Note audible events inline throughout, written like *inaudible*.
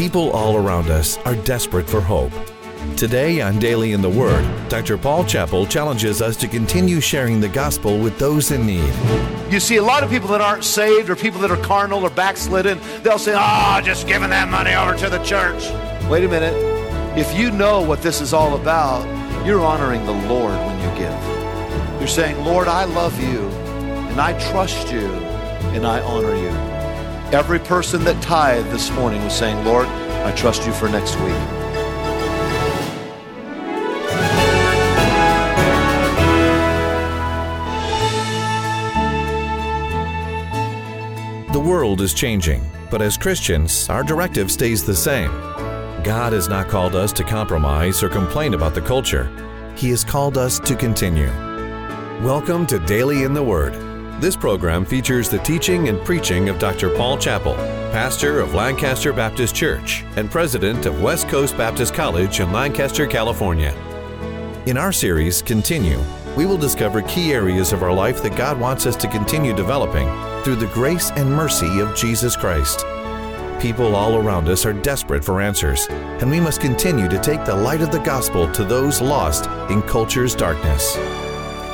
People all around us are desperate for hope. Today on Daily in the Word, Dr. Paul Chappell challenges us to continue sharing the gospel with those in need. You see, a lot of people that aren't saved or people that are carnal or backslidden, they'll say, Oh, just giving that money over to the church. Wait a minute. If you know what this is all about, you're honoring the Lord when you give. You're saying, Lord, I love you and I trust you and I honor you. Every person that tithed this morning was saying, Lord, I trust you for next week. The world is changing, but as Christians, our directive stays the same. God has not called us to compromise or complain about the culture. He has called us to continue. Welcome to Daily in the Word. This program features the teaching and preaching of Dr. Paul Chappell, pastor of Lancaster Baptist Church and president of West Coast Baptist College in Lancaster, California. In our series, Continue, we will discover key areas of our life that God wants us to continue developing through the grace and mercy of Jesus Christ. People all around us are desperate for answers, and we must continue to take the light of the gospel to those lost in culture's darkness.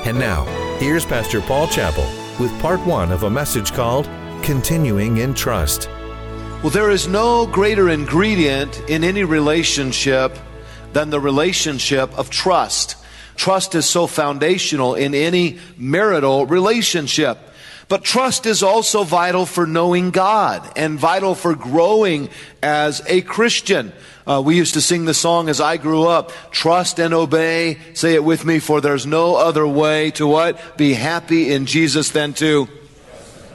And now, here's Pastor Paul Chappell with part one of a message called Continuing in Trust. Well, there is no greater ingredient in any relationship than the relationship of trust. Trust is so foundational in any marital relationship. But trust is also vital for knowing God and vital for growing as a Christian. Uh, we used to sing the song as I grew up trust and obey. Say it with me, for there's no other way to what? Be happy in Jesus than to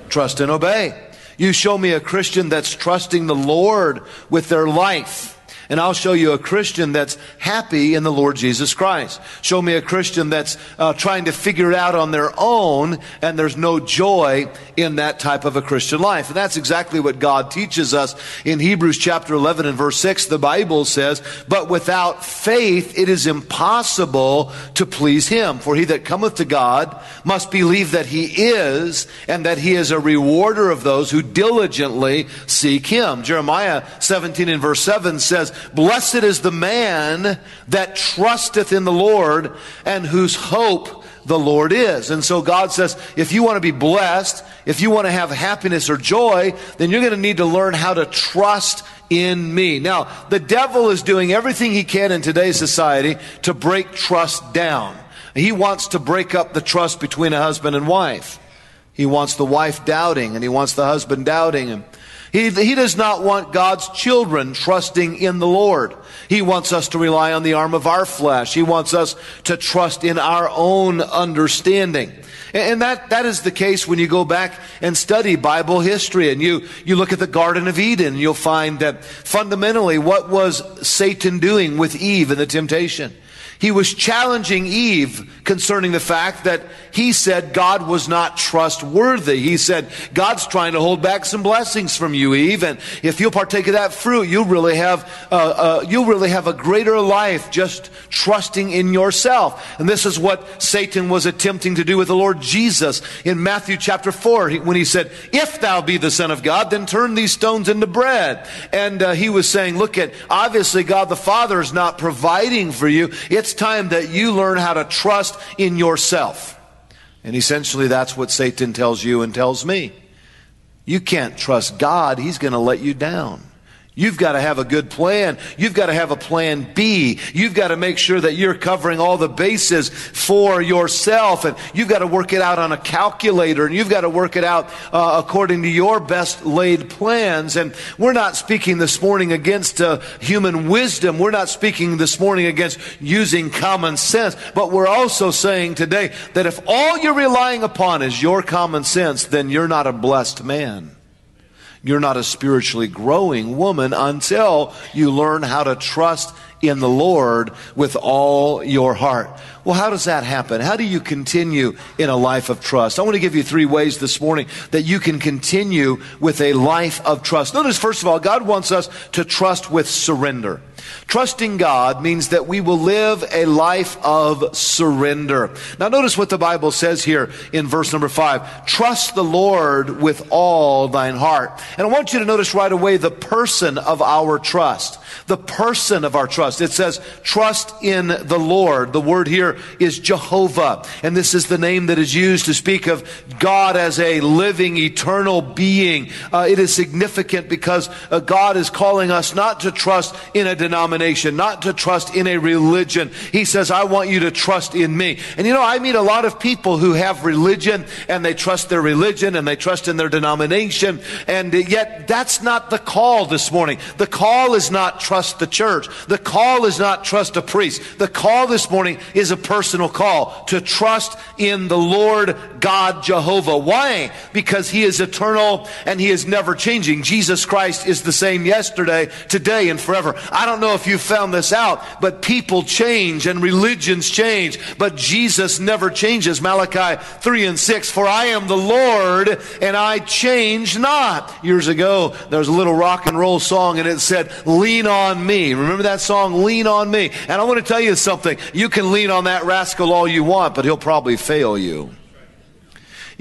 trust and obey. You show me a Christian that's trusting the Lord with their life and I'll show you a Christian that's happy in the Lord Jesus Christ. Show me a Christian that's uh, trying to figure it out on their own, and there's no joy in that type of a Christian life. And that's exactly what God teaches us in Hebrews chapter 11 and verse 6. The Bible says, But without faith it is impossible to please Him. For he that cometh to God must believe that He is, and that He is a rewarder of those who diligently seek Him. Jeremiah 17 and verse 7 says, Blessed is the man that trusteth in the Lord and whose hope the Lord is. And so God says, if you want to be blessed, if you want to have happiness or joy, then you're going to need to learn how to trust in me. Now, the devil is doing everything he can in today's society to break trust down. He wants to break up the trust between a husband and wife. He wants the wife doubting and he wants the husband doubting him. He, he does not want God's children trusting in the Lord. He wants us to rely on the arm of our flesh. He wants us to trust in our own understanding. And that, that is the case when you go back and study Bible history and you, you look at the Garden of Eden, you'll find that fundamentally what was Satan doing with Eve in the temptation? He was challenging Eve concerning the fact that he said God was not trustworthy. He said, God's trying to hold back some blessings from you, Eve, and if you'll partake of that fruit, you'll really have, uh, uh, you'll really have a greater life just trusting in yourself. And this is what Satan was attempting to do with the Lord Jesus in Matthew chapter 4 when he said, If thou be the Son of God, then turn these stones into bread. And uh, he was saying, Look at, obviously God the Father is not providing for you. It's it's time that you learn how to trust in yourself. And essentially, that's what Satan tells you and tells me. You can't trust God, He's going to let you down. You've got to have a good plan. You've got to have a plan B. You've got to make sure that you're covering all the bases for yourself. And you've got to work it out on a calculator and you've got to work it out uh, according to your best laid plans. And we're not speaking this morning against uh, human wisdom. We're not speaking this morning against using common sense. But we're also saying today that if all you're relying upon is your common sense, then you're not a blessed man. You're not a spiritually growing woman until you learn how to trust in the Lord with all your heart. Well, how does that happen? How do you continue in a life of trust? I want to give you three ways this morning that you can continue with a life of trust. Notice, first of all, God wants us to trust with surrender. Trusting God means that we will live a life of surrender. Now, notice what the Bible says here in verse number five Trust the Lord with all thine heart. And I want you to notice right away the person of our trust. The person of our trust. It says, trust in the Lord. The word here is Jehovah. And this is the name that is used to speak of God as a living, eternal being. Uh, it is significant because uh, God is calling us not to trust in a denomination, not to trust in a religion. He says, I want you to trust in me. And you know, I meet a lot of people who have religion and they trust their religion and they trust in their denomination. And yet that's not the call this morning. The call is not trust the church. The call is not trust a priest. The call this morning is a personal call to trust in the Lord God Jehovah. Why? Because He is eternal and He is never changing. Jesus Christ is the same yesterday, today, and forever. I don't know if you found this out, but people change and religions change, but Jesus never changes. Malachi 3 and 6, for I am the Lord and I change not. Years ago, there was a little rock and roll song and it said, lean on me. Remember that song, lean on me? And I want to tell you something. You can lean on that rascal all you want, but he'll probably fail you.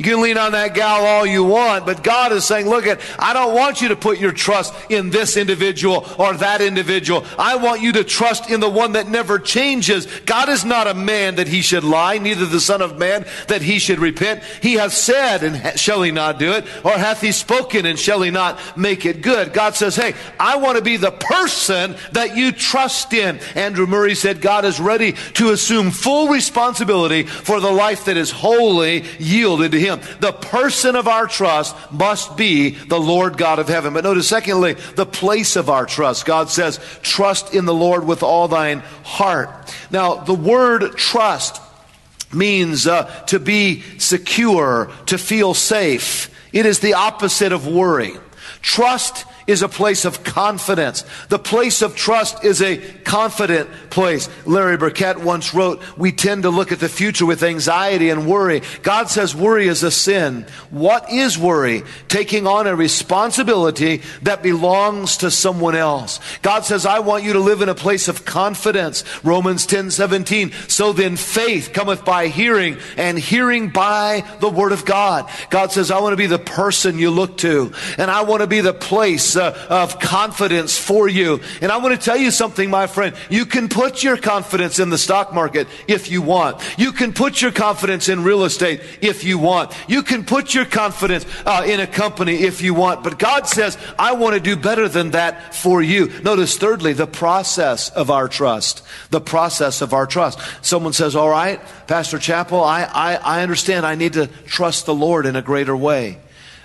You can lean on that gal all you want, but God is saying, look at, I don't want you to put your trust in this individual or that individual. I want you to trust in the one that never changes. God is not a man that he should lie, neither the son of man that he should repent. He hath said, and shall he not do it? Or hath he spoken, and shall he not make it good? God says, hey, I want to be the person that you trust in. Andrew Murray said, God is ready to assume full responsibility for the life that is wholly yielded to him him. The person of our trust must be the Lord God of heaven. But notice, secondly, the place of our trust. God says, trust in the Lord with all thine heart. Now, the word trust means uh, to be secure, to feel safe. It is the opposite of worry. Trust is a place of confidence. The place of trust is a confident place. Larry Burkett once wrote, We tend to look at the future with anxiety and worry. God says worry is a sin. What is worry? Taking on a responsibility that belongs to someone else. God says, I want you to live in a place of confidence. Romans 10 17. So then faith cometh by hearing, and hearing by the word of God. God says, I want to be the person you look to, and I want to be the place uh, of confidence for you. And I want to tell you something, my friend. You can put your confidence in the stock market if you want. You can put your confidence in real estate if you want. You can put your confidence uh, in a company if you want. But God says, I want to do better than that for you. Notice, thirdly, the process of our trust. The process of our trust. Someone says, All right, Pastor Chappell, I, I, I understand I need to trust the Lord in a greater way.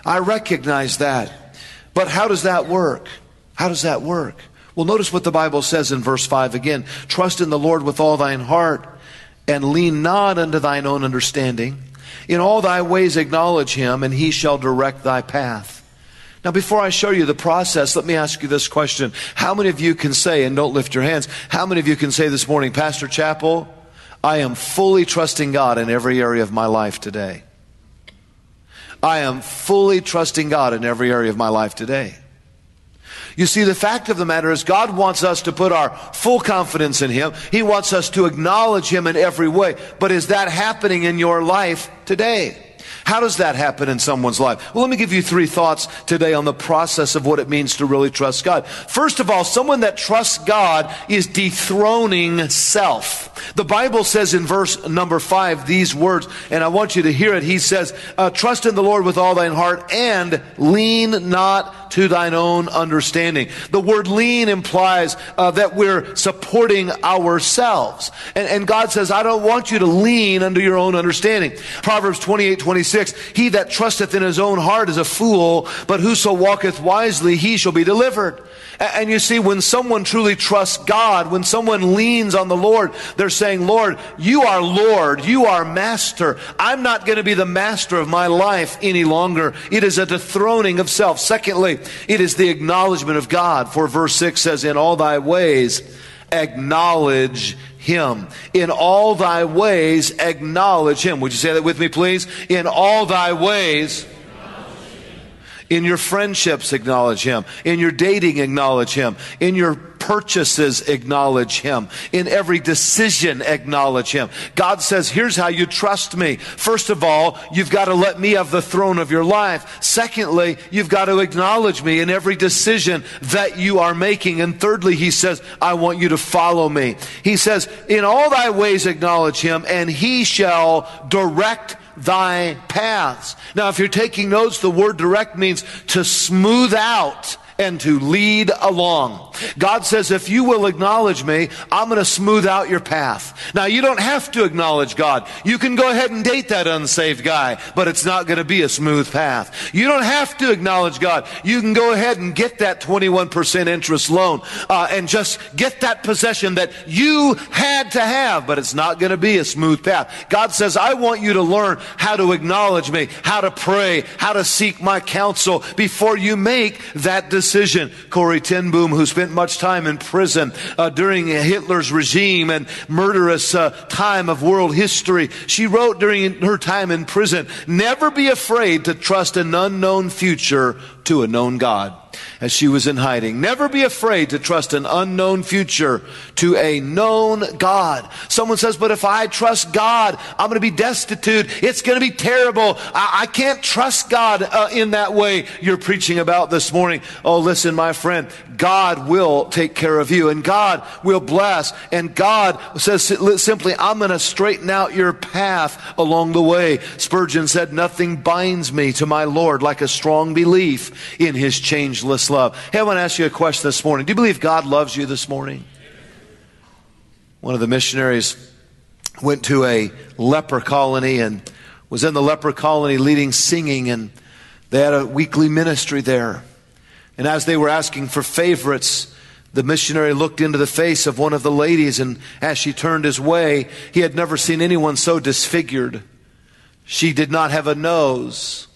I recognize that. But how does that work? How does that work? Well, notice what the Bible says in verse 5 again. Trust in the Lord with all thine heart and lean not unto thine own understanding. In all thy ways acknowledge him and he shall direct thy path. Now, before I show you the process, let me ask you this question. How many of you can say, and don't lift your hands, how many of you can say this morning, Pastor Chappell, I am fully trusting God in every area of my life today? I am fully trusting God in every area of my life today. You see, the fact of the matter is God wants us to put our full confidence in Him. He wants us to acknowledge Him in every way. But is that happening in your life today? How does that happen in someone's life? Well, let me give you three thoughts today on the process of what it means to really trust God. First of all, someone that trusts God is dethroning self. The Bible says in verse number five these words, and I want you to hear it. He says, uh, Trust in the Lord with all thine heart and lean not to thine own understanding. The word lean implies uh, that we're supporting ourselves. And, and God says, I don't want you to lean under your own understanding. Proverbs 28 26 26, He that trusteth in his own heart is a fool, but whoso walketh wisely, he shall be delivered. And you see, when someone truly trusts God, when someone leans on the Lord, they're saying, Lord, you are Lord, you are master. I'm not going to be the master of my life any longer. It is a dethroning of self. Secondly, it is the acknowledgement of God. For verse 6 says, In all thy ways, acknowledge him. In all thy ways, acknowledge him. Would you say that with me, please? In all thy ways, in your friendships, acknowledge Him. In your dating, acknowledge Him. In your purchases, acknowledge Him. In every decision, acknowledge Him. God says, here's how you trust me. First of all, you've got to let me have the throne of your life. Secondly, you've got to acknowledge me in every decision that you are making. And thirdly, He says, I want you to follow me. He says, in all thy ways acknowledge Him, and He shall direct thy paths. Now, if you're taking notes, the word direct means to smooth out and to lead along. God says, if you will acknowledge me, I'm going to smooth out your path. Now, you don't have to acknowledge God. You can go ahead and date that unsaved guy, but it's not going to be a smooth path. You don't have to acknowledge God. You can go ahead and get that 21% interest loan uh, and just get that possession that you had to have, but it's not going to be a smooth path. God says, I want you to learn how to acknowledge me, how to pray, how to seek my counsel before you make that decision decision. Corrie ten Boom, who spent much time in prison uh, during Hitler's regime and murderous uh, time of world history, she wrote during her time in prison, never be afraid to trust an unknown future to a known God as she was in hiding. Never be afraid to trust an unknown future to a known God. Someone says, but if I trust God, I'm going to be destitute. It's going to be terrible. I, I can't trust God uh, in that way you're preaching about this morning. Oh, listen, my friend, God will take care of you and God will bless. And God says simply, I'm going to straighten out your path along the way. Spurgeon said, nothing binds me to my Lord like a strong belief in his changeless love. Hey, I want to ask you a question this morning. Do you believe God loves you this morning? One of the missionaries went to a leper colony and was in the leper colony leading singing and they had a weekly ministry there. And as they were asking for favorites, the missionary looked into the face of one of the ladies, and as she turned his way, he had never seen anyone so disfigured. She did not have a nose.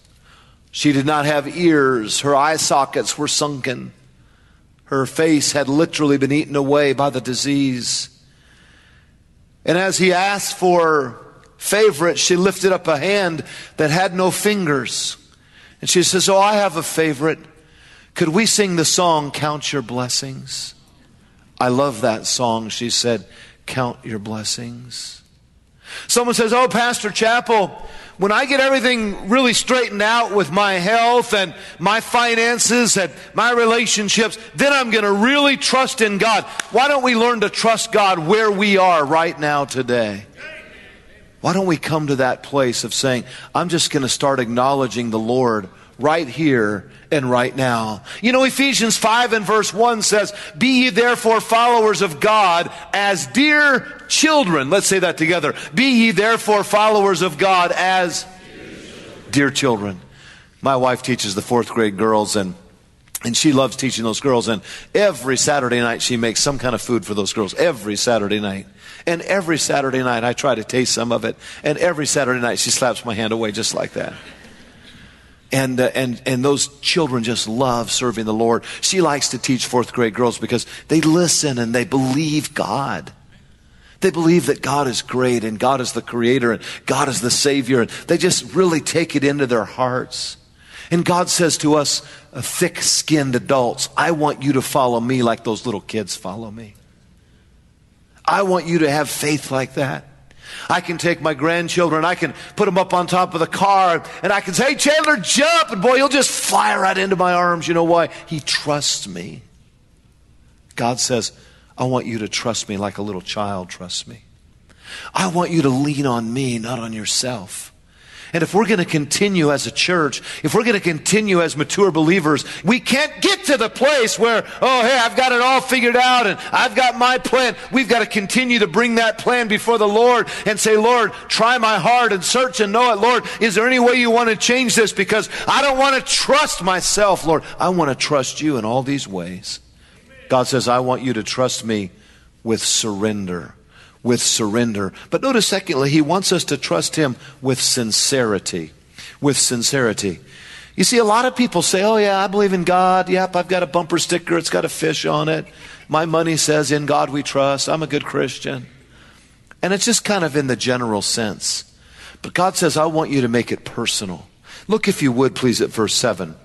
She did not have ears. Her eye sockets were sunken. Her face had literally been eaten away by the disease. And as he asked for favorite, she lifted up a hand that had no fingers. And she says, Oh, I have a favorite. Could we sing the song, Count Your Blessings? I love that song. She said, Count your blessings. Someone says, Oh, Pastor Chappell, when I get everything really straightened out with my health and my finances and my relationships, then I'm going to really trust in God. Why don't we learn to trust God where we are right now today? Why don't we come to that place of saying, I'm just going to start acknowledging the Lord right here and right now. You know, Ephesians 5 and verse 1 says, Be ye therefore followers of God as dear children. Let's say that together. Be ye therefore followers of God as dear children. My wife teaches the fourth grade girls and and she loves teaching those girls. And every Saturday night, she makes some kind of food for those girls. Every Saturday night. And every Saturday night, I try to taste some of it. And every Saturday night, she slaps my hand away just like that and, uh, and, and those children just love serving the Lord. She likes to teach fourth grade girls because they listen and they believe God. They believe that God is great and God is the creator and God is the savior. And they just really take it into their hearts. And God says to us, thick skinned adults, I want you to follow me like those little kids follow me. I want you to have faith like that. I can take my grandchildren, I can put them up on top of the car, and I can say, hey, Chandler, jump. And boy, he'll just fly right into my arms. You know why? He trusts me. God says, I want you to trust me like a little child trusts me. I want you to lean on me, not on yourself. And if we're going to continue as a church, if we're going to continue as mature believers, we can't get to the place where, oh, hey, I've got it all figured out and I've got my plan. We've got to continue to bring that plan before the Lord and say, Lord, try my heart and search and know it. Lord, is there any way you want to change this? Because I don't want to trust myself, Lord. I want to trust you in all these ways. God says, I want you to trust me with surrender with surrender. But notice, secondly, he wants us to trust him with sincerity. With sincerity. You see, a lot of people say, Oh, yeah, I believe in God. Yep, I've got a bumper sticker. It's got a fish on it. My money says, In God we trust. I'm a good Christian. And it's just kind of in the general sense. But God says, I want you to make it personal. Look, if you would, please, at verse 7.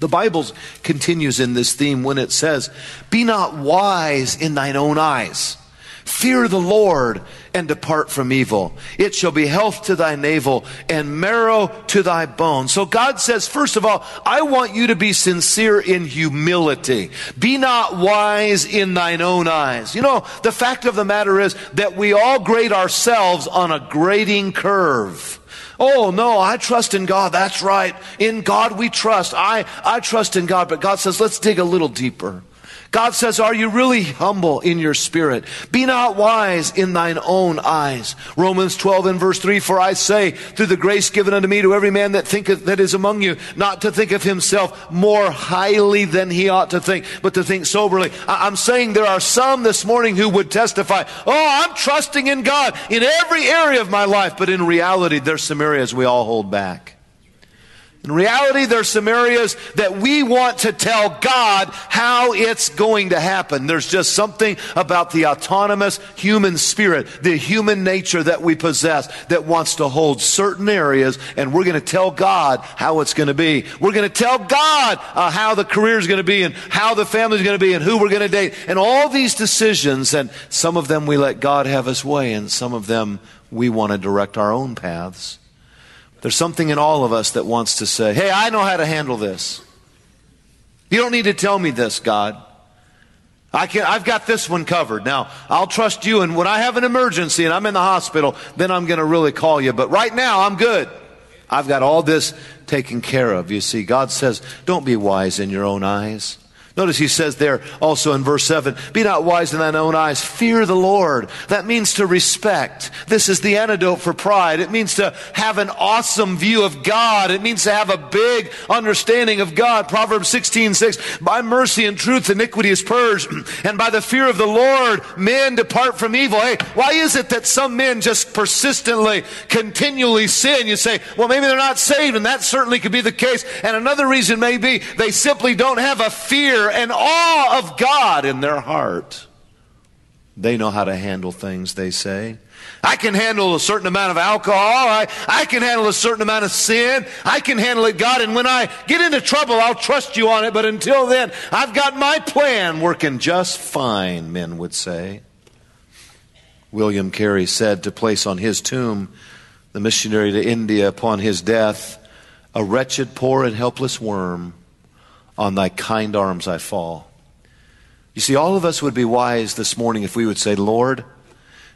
The Bible continues in this theme when it says, Be not wise in thine own eyes. Fear the Lord and depart from evil. It shall be health to thy navel and marrow to thy bones. So God says, first of all, I want you to be sincere in humility. Be not wise in thine own eyes. You know, the fact of the matter is that we all grade ourselves on a grading curve. Oh, no, I trust in God. That's right. In God we trust. I, I trust in God. But God says, let's dig a little deeper. God says, Are you really humble in your spirit? Be not wise in thine own eyes. Romans 12 and verse 3 For I say, through the grace given unto me to every man that thinketh that is among you, not to think of himself more highly than he ought to think, but to think soberly. I'm saying there are some this morning who would testify, Oh, I'm trusting in God in every area of my life, but in reality, there's some areas we all hold back. In reality, there's some areas that we want to tell God how it's going to happen. There's just something about the autonomous human spirit, the human nature that we possess that wants to hold certain areas, and we're going to tell God how it's going to be. We're going to tell God uh, how the career is going to be, and how the family is going to be, and who we're going to date, and all these decisions. And some of them we let God have His way, and some of them we want to direct our own paths. There's something in all of us that wants to say, Hey, I know how to handle this. You don't need to tell me this, God. I can, I've got this one covered. Now, I'll trust you, and when I have an emergency and I'm in the hospital, then I'm going to really call you. But right now, I'm good. I've got all this taken care of. You see, God says, don't be wise in your own eyes. Notice he says there also in verse 7 Be not wise in thine own eyes, fear the Lord. That means to respect. This is the antidote for pride. It means to have an awesome view of God. It means to have a big understanding of God. Proverbs 16 6 By mercy and truth iniquity is purged, *clears throat* and by the fear of the Lord men depart from evil. Hey, why is it that some men just persistently, continually sin? You say, well, maybe they're not saved, and that certainly could be the case. And another reason may be they simply don't have a fear fear and awe of God in their heart. They know how to handle things, they say. I can handle a certain amount of alcohol. I, I can handle a certain amount of sin. I can handle it, God. And when I get into trouble, I'll trust you on it. But until then, I've got my plan working just fine, men would say. William Carey said to place on his tomb, the missionary to India upon his death, a wretched, poor, and helpless worm on thy kind arms I fall. You see, all of us would be wise this morning if we would say, Lord,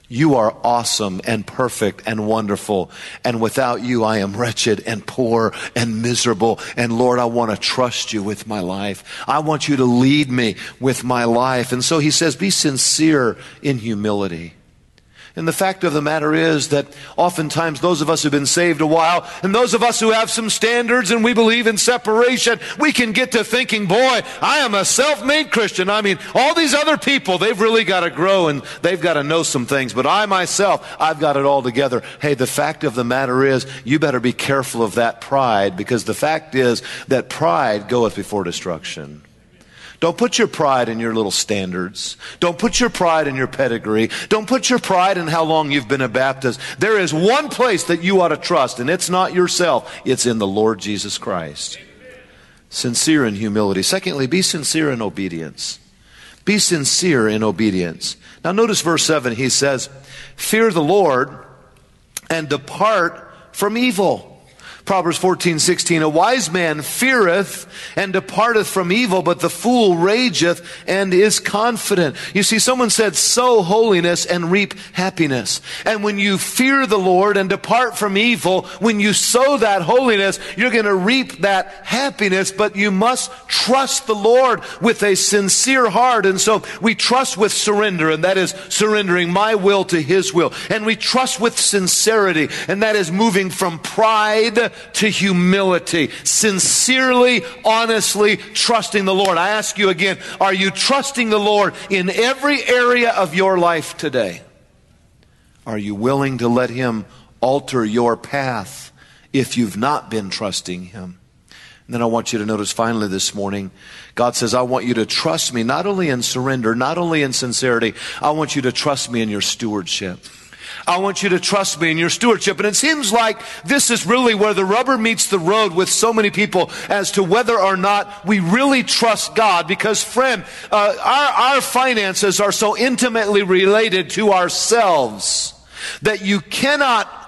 you are awesome and perfect and wonderful. And without you, I am wretched and poor and miserable. And Lord, I want to trust you with my life. I want you to lead me with my life. And so he says, be sincere in humility. And the fact of the matter is that oftentimes those of us who've been saved a while and those of us who have some standards and we believe in separation, we can get to thinking, boy, I am a self-made Christian. I mean, all these other people, they've really got to grow and they've got to know some things. But I myself, I've got it all together. Hey, the fact of the matter is you better be careful of that pride because the fact is that pride goeth before destruction. Don't put your pride in your little standards. Don't put your pride in your pedigree. Don't put your pride in how long you've been a Baptist. There is one place that you ought to trust, and it's not yourself, it's in the Lord Jesus Christ. Sincere in humility. Secondly, be sincere in obedience. Be sincere in obedience. Now, notice verse 7. He says, Fear the Lord and depart from evil. Proverbs 14, 16, a wise man feareth and departeth from evil, but the fool rageth and is confident. You see, someone said, sow holiness and reap happiness. And when you fear the Lord and depart from evil, when you sow that holiness, you're going to reap that happiness, but you must trust the Lord with a sincere heart. And so we trust with surrender, and that is surrendering my will to His will. And we trust with sincerity, and that is moving from pride to humility, sincerely, honestly trusting the Lord. I ask you again, are you trusting the Lord in every area of your life today? Are you willing to let Him alter your path if you've not been trusting Him? And then I want you to notice finally this morning, God says, I want you to trust me not only in surrender, not only in sincerity, I want you to trust me in your stewardship. I want you to trust me in your stewardship. And it seems like this is really where the rubber meets the road with so many people as to whether or not we really trust God. Because, friend, uh, our, our finances are so intimately related to ourselves that you cannot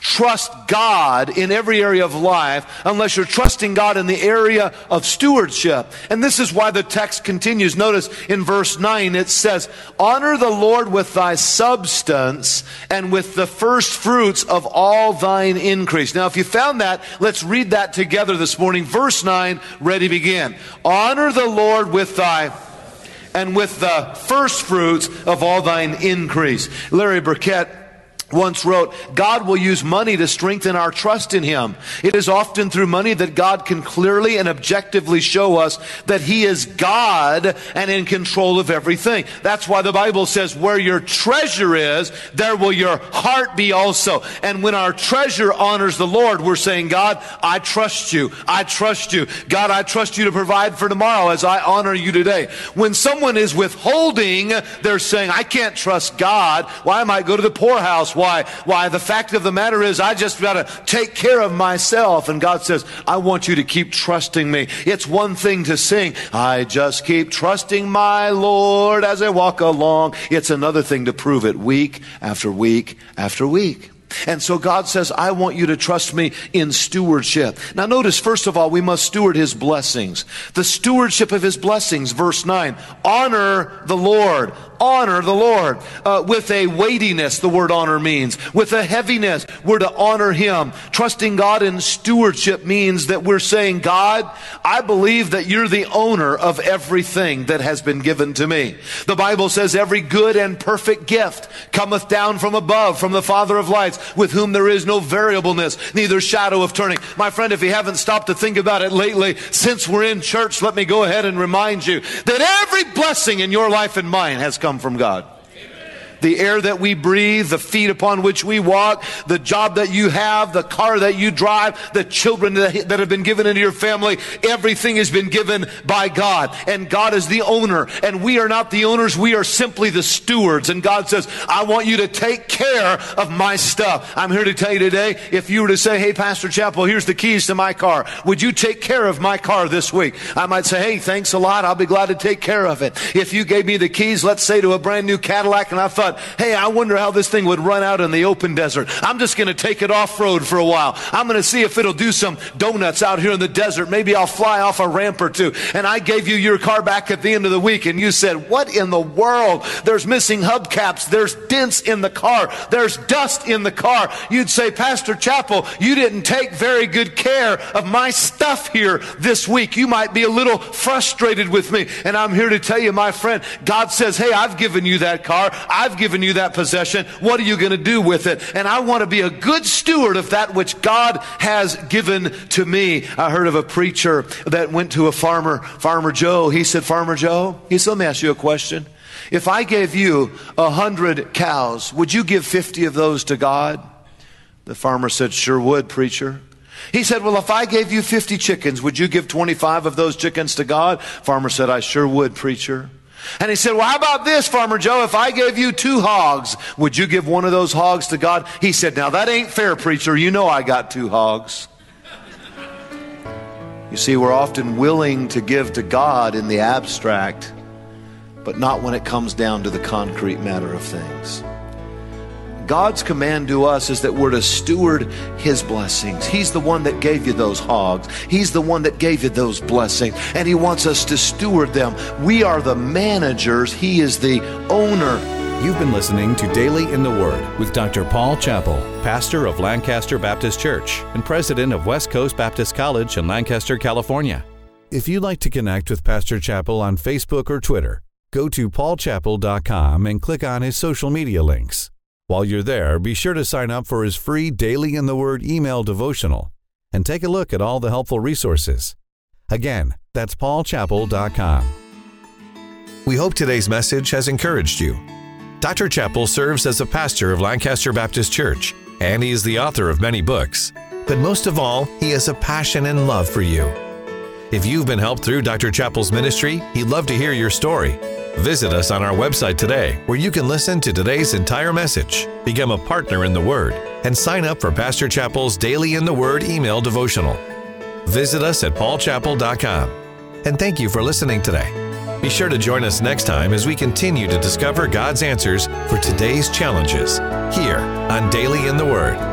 trust God in every area of life unless you're trusting God in the area of stewardship. And this is why the text continues. Notice in verse 9 it says, Honor the Lord with thy substance and with the first fruits of all thine increase. Now, if you found that, let's read that together this morning. Verse 9, ready begin. Honor the Lord with thy and with the first fruits of all thine increase. Larry Burkett once wrote, God will use money to strengthen our trust in Him. It is often through money that God can clearly and objectively show us that He is God and in control of everything. That's why the Bible says, where your treasure is, there will your heart be also. And when our treasure honors the Lord, we're saying, God, I trust you. I trust you. God, I trust you to provide for tomorrow as I honor you today. When someone is withholding, they're saying, I can't trust God. Why well, I go to the poorhouse why? Why? The fact of the matter is, I just got to take care of myself. And God says, I want you to keep trusting me. It's one thing to sing, I just keep trusting my Lord as I walk along. It's another thing to prove it week after week after week. And so God says, I want you to trust me in stewardship. Now notice, first of all, we must steward his blessings. The stewardship of his blessings, verse 9. Honor the Lord honor the Lord. Uh, with a weightiness, the word honor means. With a heaviness, we're to honor Him. Trusting God in stewardship means that we're saying, God, I believe that you're the owner of everything that has been given to me. The Bible says every good and perfect gift cometh down from above, from the Father of lights, with whom there is no variableness, neither shadow of turning. My friend, if you haven't stopped to think about it lately, since we're in church, let me go ahead and remind you that every blessing in your life and mine has come come from God the air that we breathe, the feet upon which we walk, the job that you have, the car that you drive, the children that, have been given into your family, everything has been given by God. And God is the owner. And we are not the owners, we are simply the stewards. And God says, I want you to take care of my stuff. I'm here to tell you today, if you were to say, Hey, Pastor Chappell, here's the keys to my car. Would you take care of my car this week? I might say, Hey, thanks a lot. I'll be glad to take care of it. If you gave me the keys, let's say to a brand new Cadillac, and I thought, thought, hey, I wonder how this thing would run out in the open desert. I'm just going to take it off road for a while. I'm going to see if it'll do some donuts out here in the desert. Maybe I'll fly off a ramp or two. And I gave you your car back at the end of the week and you said, what in the world? There's missing hubcaps. There's dents in the car. There's dust in the car. You'd say, Pastor Chappell, you didn't take very good care of my stuff here this week. You might be a little frustrated with me. And I'm here to tell you, my friend, God says, hey, I've given you that car. I've given you that possession. What are you going to do with it? And I want to be a good steward of that which God has given to me. I heard of a preacher that went to a farmer, Farmer Joe. He said, Farmer Joe, he said, let me ask you a question. If I gave you a hundred cows, would you give 50 of those to God? The farmer said, sure would, preacher. He said, Well, if I gave you 50 chickens, would you give 25 of those chickens to God? Farmer said, I sure would, preacher. And he said, Well, how about this, Farmer Joe? If I gave you two hogs, would you give one of those hogs to God? He said, Now that ain't fair, preacher. You know I got two hogs. You see, we're often willing to give to God in the abstract, but not when it comes down to the concrete matter of things. God's command to us is that we're to steward His blessings. He's the one that gave you those hogs, He's the one that gave you those blessings, and He wants us to steward them. We are the managers, He is the owner. You've been listening to Daily in the Word with Dr. Paul Chappell, pastor of Lancaster Baptist Church and president of West Coast Baptist College in Lancaster, California. If you'd like to connect with Pastor Chappell on Facebook or Twitter, go to paulchappell.com and click on his social media links. While you're there, be sure to sign up for his free Daily in the Word email devotional and take a look at all the helpful resources. Again, that's paulchappell.com. We hope today's message has encouraged you. Dr. Chappell serves as a pastor of Lancaster Baptist Church, and he is the author of many books. But most of all, he has a passion and love for you. If you've been helped through Dr. Chappell's ministry, he'd love to hear your story Visit us on our website today where you can listen to today's entire message, become a partner in the Word, and sign up for Pastor Chappell's Daily in the Word email devotional. Visit us at paulchappell.com. And thank you for listening today. Be sure to join us next time as we continue to discover God's answers for today's challenges here on Daily in the Word.